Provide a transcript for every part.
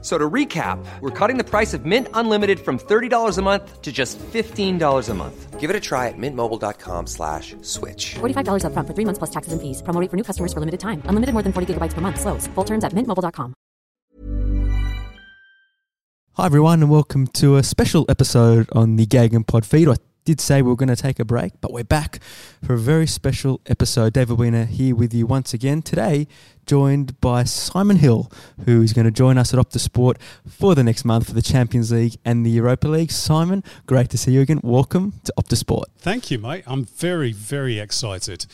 F- So to recap, we're cutting the price of Mint Unlimited from $30 a month to just $15 a month. Give it a try at mintmobile.com slash switch. $45 upfront for three months plus taxes and fees. Promo rate for new customers for limited time. Unlimited more than 40 gigabytes per month. Slows. Full terms at mintmobile.com. Hi, everyone, and welcome to a special episode on the GegenPod feed. I did say we were going to take a break, but we're back for a very special episode. David Weiner here with you once again today, joined by Simon Hill, who is going to join us at Optus Sport for the next month for the Champions League and the Europa League. Simon, great to see you again. Welcome to Optus Sport. Thank you, mate. I'm very, very excited.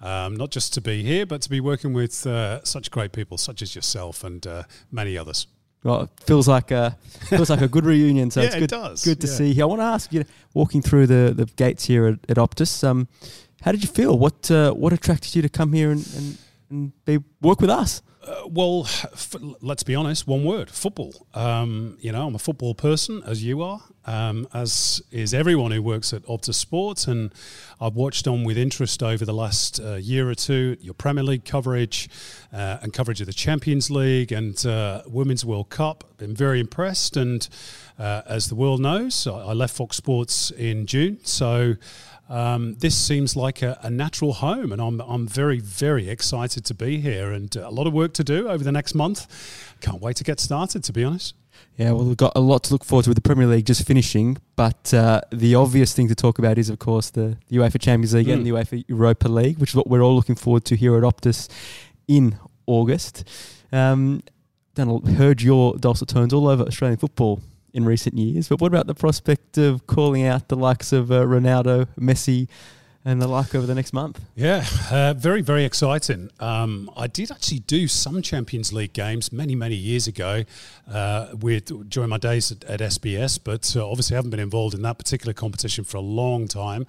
Um, not just to be here, but to be working with uh, such great people, such as yourself and uh, many others. Well, it feels like a feels like a good reunion. So Yeah, it's it good, does, good to yeah. see you. I want to ask you, walking through the, the gates here at, at Optus, um, how did you feel? What uh, what attracted you to come here and, and, and be work with us? Uh, well, f- let's be honest. One word: football. Um, you know, I'm a football person, as you are, um, as is everyone who works at Optus Sports, and I've watched on with interest over the last uh, year or two your Premier League coverage uh, and coverage of the Champions League and uh, Women's World Cup. Been very impressed, and uh, as the world knows, I I left Fox Sports in June, so. Um, this seems like a, a natural home, and I'm, I'm very, very excited to be here and uh, a lot of work to do over the next month. Can't wait to get started, to be honest. Yeah, well, we've got a lot to look forward to with the Premier League just finishing, but uh, the obvious thing to talk about is, of course, the, the UEFA Champions League and Mm. the UEFA Europa League, which is what we're all looking forward to here at Optus in August. Um, done heard your dulcet tones all over Australian football in recent years, but what about the prospect of calling out the likes of uh, Ronaldo, Messi, and the like over the next month? Yeah, uh, very, very exciting. Um, I did actually do some Champions League games many, many years ago uh, with during my days at, at SBS, but uh, obviously haven't been involved in that particular competition for a long time.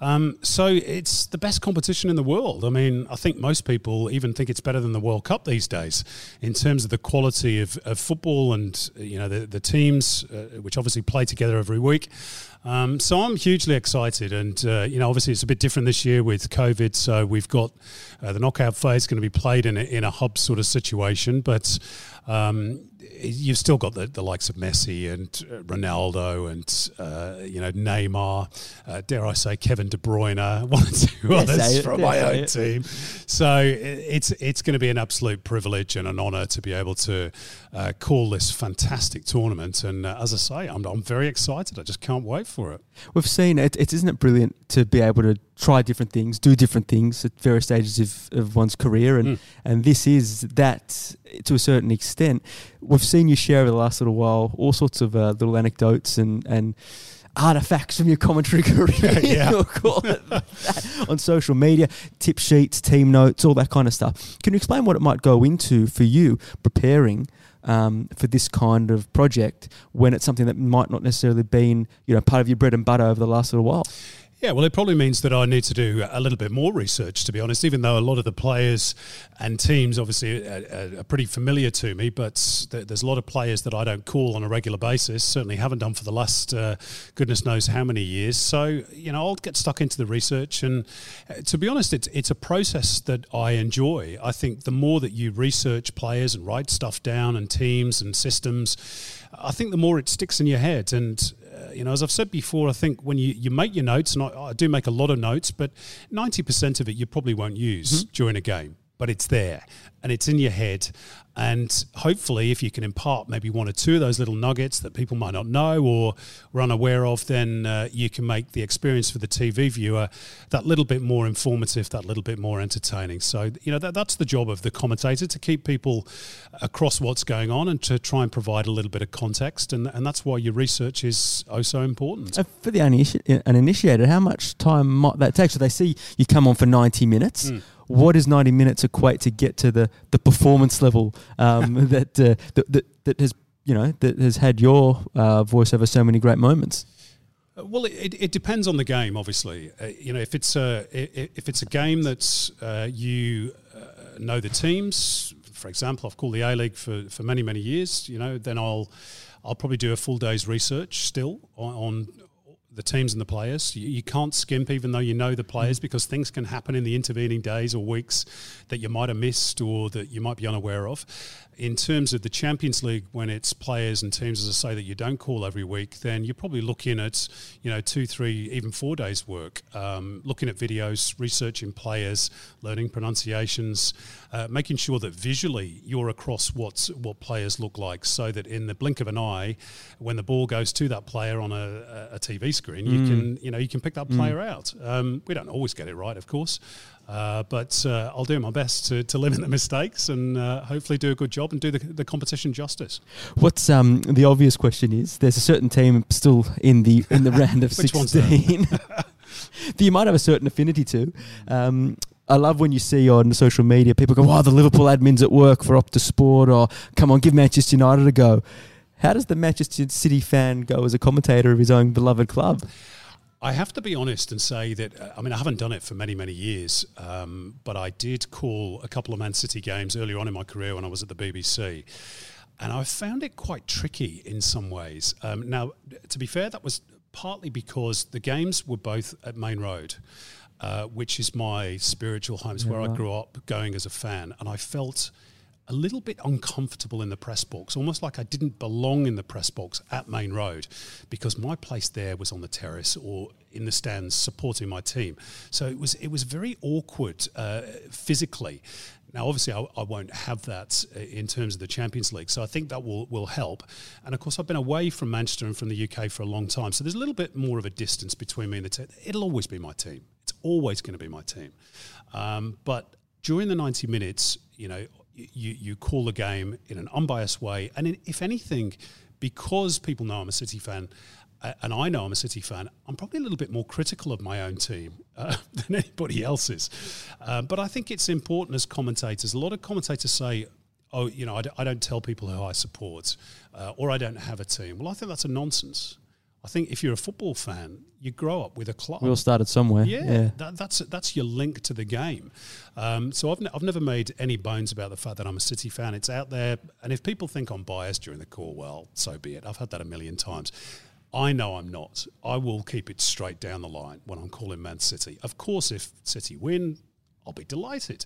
Um, so it's the best competition in the world. I mean, I think most people even think it's better than the World Cup these days in terms of the quality of, of football and you know the, the teams, uh, which obviously play together every week. Um, so I'm hugely excited, and uh, you know, obviously it's a bit different this year with COVID. So we've got uh, the knockout phase going to be played in a, in a hub sort of situation, but um, you've still got the, the likes of Messi and uh, Ronaldo and uh, you know Neymar, uh, dare I say Kevin De Bruyne, one or two Yeah, others it, from yeah, my own it. team. So it's it's going to be an absolute privilege and an honour to be able to uh, call this fantastic tournament. And uh, as I say, I'm, I'm very excited. I just can't wait for it. We've seen it, it. Isn't it brilliant to be able to try different things, do different things at various stages of, of one's career, and Mm. and this is that to a certain extent. We've seen you share over the last little while all sorts of uh, little anecdotes and and artifacts from your commentary career. Yeah. we'll call it that, on social media, tip sheets, team notes, all that kind of stuff. Can you explain what it might go into for you preparing? Um, for this kind of project, when it's something that might not necessarily been, you know, part of your bread and butter over the last little while. Yeah, well, it probably means that I need to do a little bit more research, to be honest, even though a lot of the players and teams obviously are, are pretty familiar to me, but there's a lot of players that I don't call on a regular basis, certainly haven't done for the last uh, goodness knows how many years. So, you know, I'll get stuck into the research. And uh, to be honest, it's, it's a process that I enjoy. I think the more that you research players and write stuff down and teams and systems, I think the more it sticks in your head. And you know, as I've said before, I think when you, you make your notes, and I, I do make a lot of notes, but 90% of it you probably won't use mm-hmm. during a game, but it's there and it's in your head. And hopefully, if you can impart maybe one or two of those little nuggets that people might not know or were unaware of, then uh, you can make the experience for the TV viewer that little bit more informative, that little bit more entertaining. So, you know, that, that's the job of the commentator to keep people across what's going on and to try and provide a little bit of context. And, and that's why your research is oh so important. Uh, for the uniniti- uninitiated, how much time might that take? So they see you come on for 90 minutes. Mm. What does 90 minutes equate to get to the, the performance level um, that, uh, that, that, that has, you know, that has had your uh, voice over so many great moments? Uh, Well, it, it depends on the game, obviously. Uh, you know, if it's a if it's a game that's uh, you uh, know the teams for example, I've called the A League for, for many many years. You know, then I'll I'll probably do a full day's research still on the teams and the players. You, you, can't skimp, even though you know the players, because things can happen in the intervening days or weeks that you might have missed or that you might be unaware of. In terms of the Champions League, when it's players and teams, as I say, that you don't call every week, then you're probably looking at, you know, two, three, even four days' work, um, looking at videos, researching players, learning pronunciations, uh, making sure that visually you're across what's, what players look like, so that in the blink of an eye, when the ball goes to that player on a, a TV screen, mm. you can, you know, you can pick that player mm. out. Um, we don't always get it right, of course. Uh, but uh, I'll do my best to, to limit the mistakes and uh, hopefully do a good job and do the, the competition justice. What's um, the obvious question is there's a certain team still in the in the round of 16 that you might have a certain affinity to. Um, I love when you see on social media people go, "Oh, the Liverpool admins at work for Optus Sport," or "Come on, give Manchester United a go." How does the Manchester City fan go as a commentator of his own beloved club? I have to be honest and say that uh, I mean I haven't done it for many many years, um, but I did call a couple of Man City games earlier on in my career when I was at the BBC, and I found it quite tricky in some ways. Um, now, to be fair, that was partly because the games were both at Maine Road. Uh, which is my spiritual home, it's yeah, where right. I grew up going as a fan, and I felt a little bit uncomfortable in the press box, almost like I didn't belong in the press box at Maine Road because my place there was on the terrace or in the stands supporting my team. So it was it was very awkward uh, physically. Now, obviously, I, I, won't have that uh, in terms of the Champions League, so I think that will, will help. And of course, I've been away from Manchester and from the UK for a long time, so there's a little bit more of a distance between me and the team. It'll always be my team. It's always going to be my team. Um, but during the 90 minutes, you know, you, you call the game in an unbiased way. And in, if anything, because people know I'm a City fan, uh, and I know I'm a City fan, I'm probably a little bit more critical of my own team uh, than anybody else's. Uh, but I think it's important as commentators. A lot of commentators say, oh, you know, I d- I don't tell people who I support uh, or I don't have a team. Well, I think that's a nonsense. I think if you're a football fan, you grow up with a club. We all started somewhere. Yeah, yeah. That, that's that's your link to the game. Um, so I've, n- I've never made any bones about the fact that I'm a City fan. It's out there, and if people think I'm biased during the call, well, so be it. I've had that a million times. I know I'm not. I will keep it straight down the line when I'm calling Man City. Of course, if City win, I'll be delighted.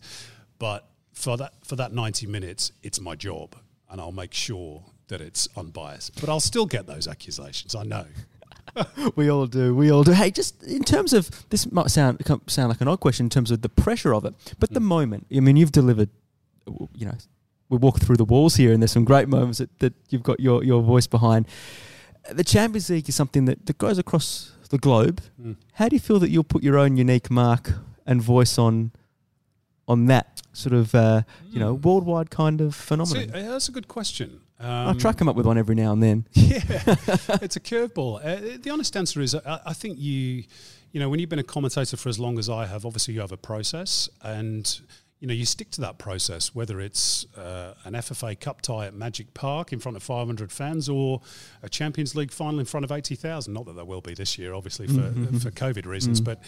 But for that for that 90 minutes, it's my job, and I'll make sure that it's unbiased. But I'll still get those accusations. I know. we all do. We all do. Hey, just in terms of this might sound sound like an odd question in terms of the pressure of it, but mm. the moment. I mean, you've delivered. You know, we walk through the walls here, and there's some great moments that, that you've got your your voice behind. The Champions League is something that, that goes across the globe. Mm. How do you feel that you'll put your own unique mark and voice on on that sort of uh, you know mm. worldwide kind of phenomenon? See, that's a good question. Um, I try come up with one every now and then. Yeah, it's a curveball. Uh, the honest answer is, I, I, think you, you know, when you've been a commentator for as long as I have, obviously you have a process, and you know you stick to that process. Whether it's uh, an FFA Cup tie at Magic Park in front of 500 fans, or a Champions League final in front of 80,000. Not that there will be this year, obviously for mm-hmm. for COVID reasons, mm. but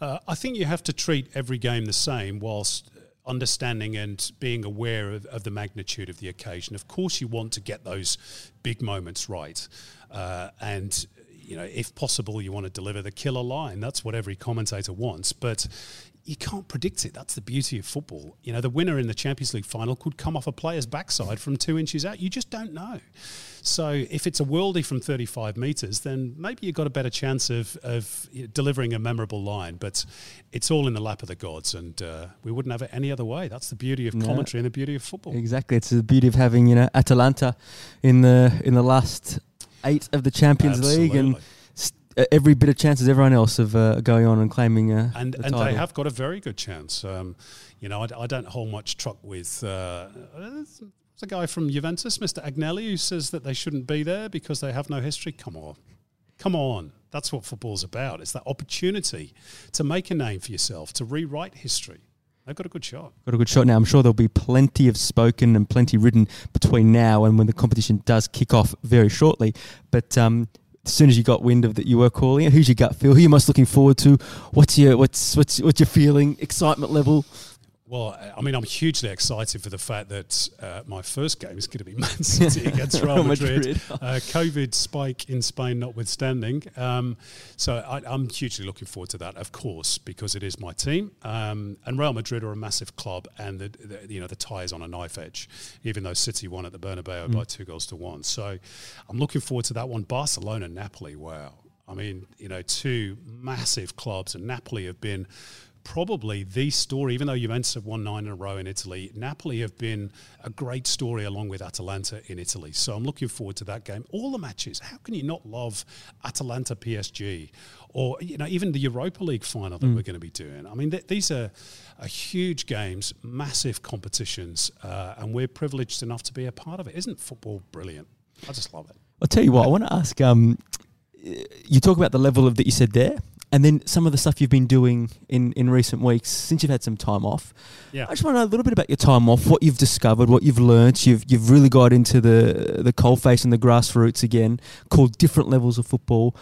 uh, I think you have to treat every game the same, whilst understanding and being aware of, of, the magnitude of the occasion. Of course, you want to get those big moments right, uh, and you know, if possible, you want to deliver the killer line. That's what every commentator wants, but. You can't predict it. That's the beauty of football. You know, the winner in the Champions League final could come off a player's backside from two inches out. You just don't know. So if it's a worldie from 35 metres, then maybe you've got a better chance of, of delivering a memorable line. But it's all in the lap of the gods, and uh, we wouldn't have it any other way. That's the beauty of commentary and the beauty of football. Exactly, it's the beauty of having you know Atalanta in the in the last eight of the Champions Absolutely. League and every bit of chances everyone else of uh, going on and claiming uh, and the and they have got a very good chance. Um, you know, I, I, don't hold much truck with. Uh, a guy from Juventus, Mr. Agnelli, who says that they shouldn't be there because they have no history. Come on. Come on. That's what football's about. It's that opportunity to make a name for yourself, to rewrite history. They've got a good shot. Got a good shot now. I'm sure there'll be plenty of spoken and plenty written between now and when the competition does kick off very shortly. But um, as soon as you got wind of that you were calling it, who's your gut feel? Who are you most looking forward to? What's your what's what's what's your feeling? Excitement level? Well, I mean, I'm hugely excited for the fact that uh, my first game is going to be Man City against Real Madrid. Uh, COVID spike in Spain notwithstanding. Um, so I, I'm hugely looking forward to that, of course, because it is my team. Um, and Real Madrid are a massive club, and the, the you know the tie is on a knife edge, even though City won at the Bernabeu by two goals to one. So I'm looking forward to that one. Barcelona, Napoli, wow. I mean, you know, two massive clubs, and Napoli have been probably the story, even though Juventus have won nine in a row in Italy, Napoli have been a great story along with Atalanta in Italy. So I'm looking forward to that game. All the matches, how can you not love Atalanta PSG or, you know, even the Europa League final that we're going to be doing? I mean, th- these are, are huge games, massive competitions, uh, and we're privileged enough to be a part of it. Isn't football brilliant? I just love it. I'll tell you what, I want to ask um, you talk about the level of that you said there, and then some of the stuff you've been doing in, in recent weeks since you've had some time off. Yeah. I just want to know a little bit about your time off, what you've discovered, what you've learnt. You've you've really got into the the coalface and the grassroots again, called different levels of football,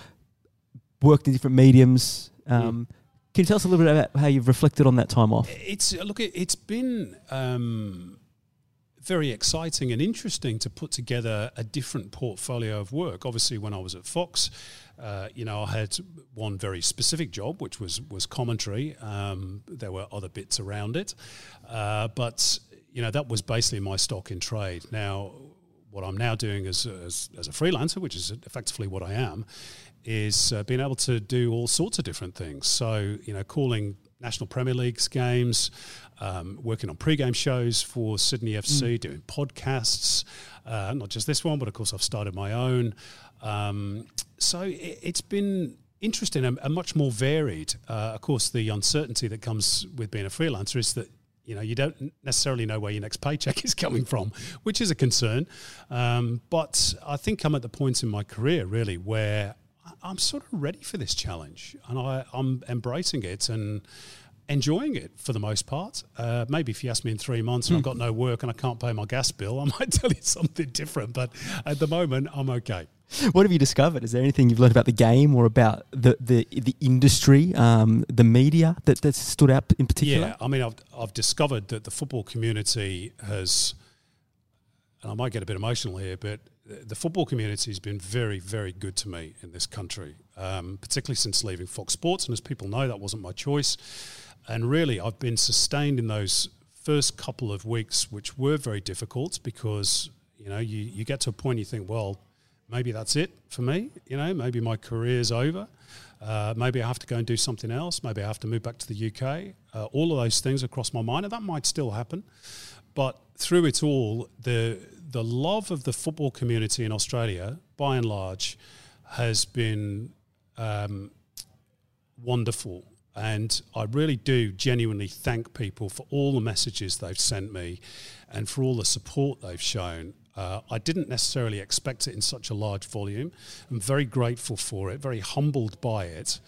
worked in different mediums. Um, Can you tell us a little bit about how you've reflected on that time off? It's look, it, it's been um, very exciting and interesting to put together a different portfolio of work. Obviously, when I was at Fox, uh, you know, I had one very specific job, which was was commentary. Um, there were other bits around it, uh, but you know, that was basically my stock in trade. Now, what I'm now doing as, as, as a freelancer, which is effectively what I am, is uh, being able to do all sorts of different things. So, you know, calling National Premier Leagues games, um, working on pre-game shows for Sydney FC, doing podcasts, uh, not just this one, but of course I've started my own. Um, so it, it's been interesting and, and much more varied. Uh, of course, the uncertainty that comes with being a freelancer is that you know you don't necessarily know where your next paycheck is coming from, which is a concern. Um, but I think I'm at the point in my career really where I'm sort of ready for this challenge, and I, I'm embracing it and enjoying it for the most part. Uh, maybe if you ask me in three months and I've got no work and I can't pay my gas bill, I might tell you something different. But at the moment, I'm okay. What have you discovered? Is there anything you've learned about the game or about the the, the industry, um, the media that, that stood out in particular? Yeah, I mean, I've, I've discovered that the football community has, and I might get a bit emotional here, but the football community has been very, very good to me in this country, um, particularly since leaving Fox Sports. And as people know, that wasn't my choice. And really, I've been sustained in those first couple of weeks, which were very difficult because, you know, you, you get to a point you think, well, maybe that's it for me. You know, maybe my career's over. Uh, maybe I have to go and do something else. Maybe I have to move back to the UK. Uh, all of those things across my mind, and that might still happen. But through it all, the the love of the football community in Australia, by and large, has been um, wonderful. And I really do genuinely thank people for all the messages they've sent me and for all the support they've shown. Uh, I didn't necessarily expect it in such a large volume. I'm very grateful for it, very humbled by it.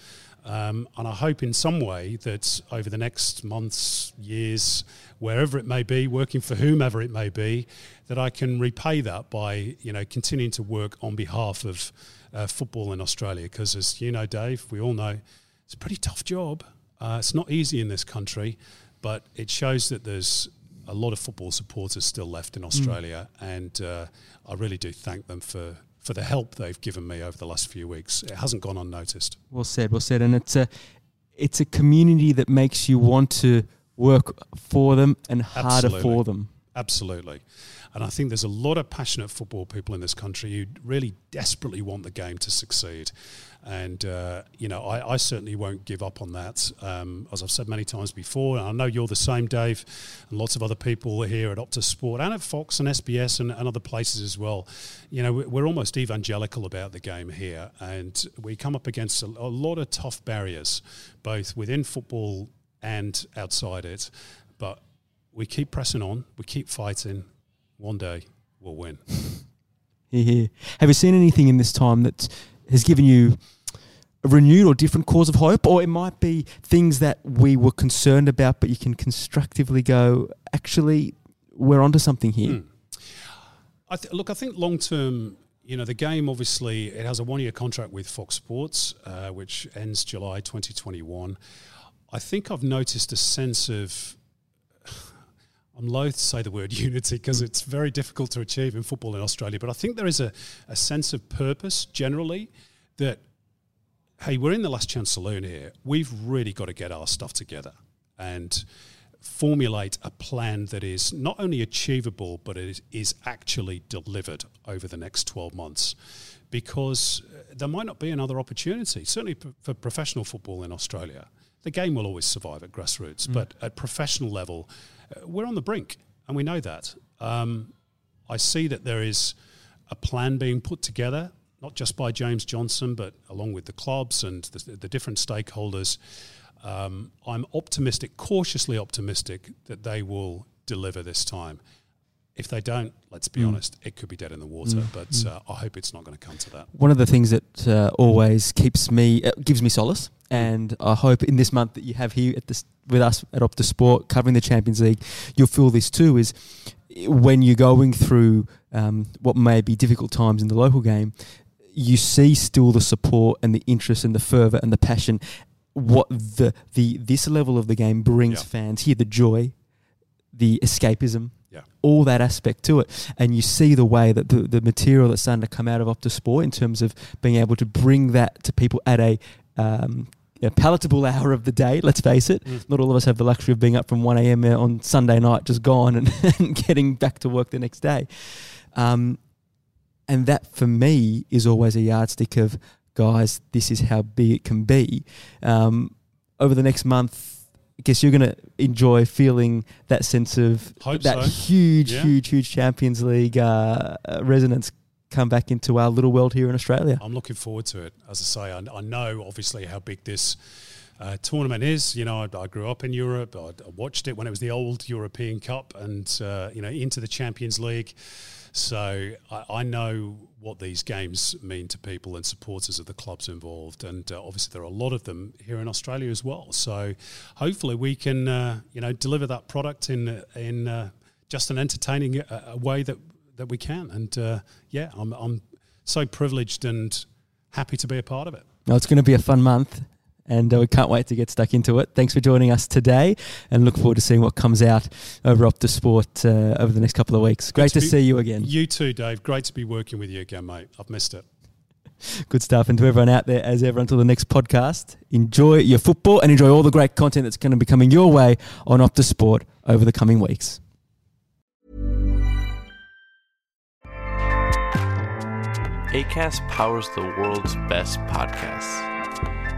Um, and I hope in some way that over the next months, years, wherever it may be, working for whomever it may be, that I can repay that by you know continuing to work on behalf of uh, football in Australia. Because as you know, Dave, we all know it's a pretty tough job. Uh, it's not easy in this country, but it shows that there's a lot of football supporters still left in Australia, and uh, I really do thank them for for the help they've given me over the last few weeks. It hasn't gone unnoticed. Well said, well said. And it's a it's a community that makes you want to work for them and harder Absolutely. for them. Absolutely. And I think there's a lot of passionate football people in this country who really desperately want the game to succeed. And, uh, you know, I, I certainly won't give up on that. Um, as I've said many times before, and I know you're the same, Dave, and lots of other people here at Optus Sport and at Fox and SBS and, and other places as well. You know, we- we're almost evangelical about the game here. And we come up against a, a lot of tough barriers, both within football and outside it. But we keep pressing on, we keep fighting. One day we'll win. Have you seen anything in this time that has given you a renewed or different cause of hope? Or it might be things that we were concerned about, but you can constructively go, actually, we're onto something here. Hmm. I th- look, I think long term, you know, the game obviously it has a one year contract with Fox Sports, uh, which ends July 2021. I think I've noticed a sense of I'm loath to say the word unity because it's very difficult to achieve in football in Australia. But I think there is a, a sense of purpose generally that, hey, we're in the last chance saloon here. We've really got to get our stuff together and formulate a plan that is not only achievable, but it is, is actually delivered over the next 12 months. Because uh, there might not be another opportunity, certainly for professional football in Australia. The game will always survive at grassroots, mm. but at professional level, we're on the brink, and we know that. Um, I see that there is a plan being put together, not just by James Johnson, but along with the clubs and the, the different stakeholders. Um, I'm optimistic, cautiously optimistic, that they will deliver this time. If they don't, let's be mm. honest, it could be dead in the water. Mm. But mm. uh, I hope it's not going to come to that. One of the things that uh, always keeps me, uh, gives me solace, and I hope in this month that you have here at this with us at Optus Sport covering the Champions League, you'll feel this too. Is when you're going through um, what may be difficult times in the local game, you see still the support and the interest and the fervor and the passion. What the the this level of the game brings yeah. fans here, the joy, the escapism, yeah. all that aspect to it. And you see the way that the, the material that's starting to come out of Optus Sport in terms of being able to bring that to people at a um, palatable hour of the day. Let's face it. Mm. Not all of us have the luxury of being up from 1 a.m. on Sunday night, just gone and, and getting back to work the next day. Um, and that for me is always a yardstick of, guys, this is how big it can be. Um, over the next month, I guess you're going to enjoy feeling that sense of Hope that so. huge, yeah. huge, huge Champions League uh, resonance come back into our little world here in Australia. I'm looking forward to it. As I say, I, I know obviously how big this uh, tournament is. You know, I, I grew up in Europe. I, I, watched it when it was the old European Cup, and uh, you know, into the Champions League. So I, I, know what these games mean to people and supporters of the clubs involved, and uh, obviously there are a lot of them here in Australia as well. So hopefully we can, uh, you know, deliver that product in in uh, just an entertaining uh, way that that we can. And uh, yeah, I'm, I'm so privileged and happy to be a part of it. No, it's going to be a fun month. And uh, we can't wait to get stuck into it. Thanks for joining us today, and look forward to seeing what comes out over Optus Sport uh, over the next couple of weeks. Great to, to be, see you again. You too, Dave. Great to be working with you again, mate. I've missed it. Good stuff. And to everyone out there, as ever, until the next podcast, enjoy your football and enjoy all the great content that's going to be coming your way on Optus Sport over the coming weeks. ACAST powers the world's best podcasts.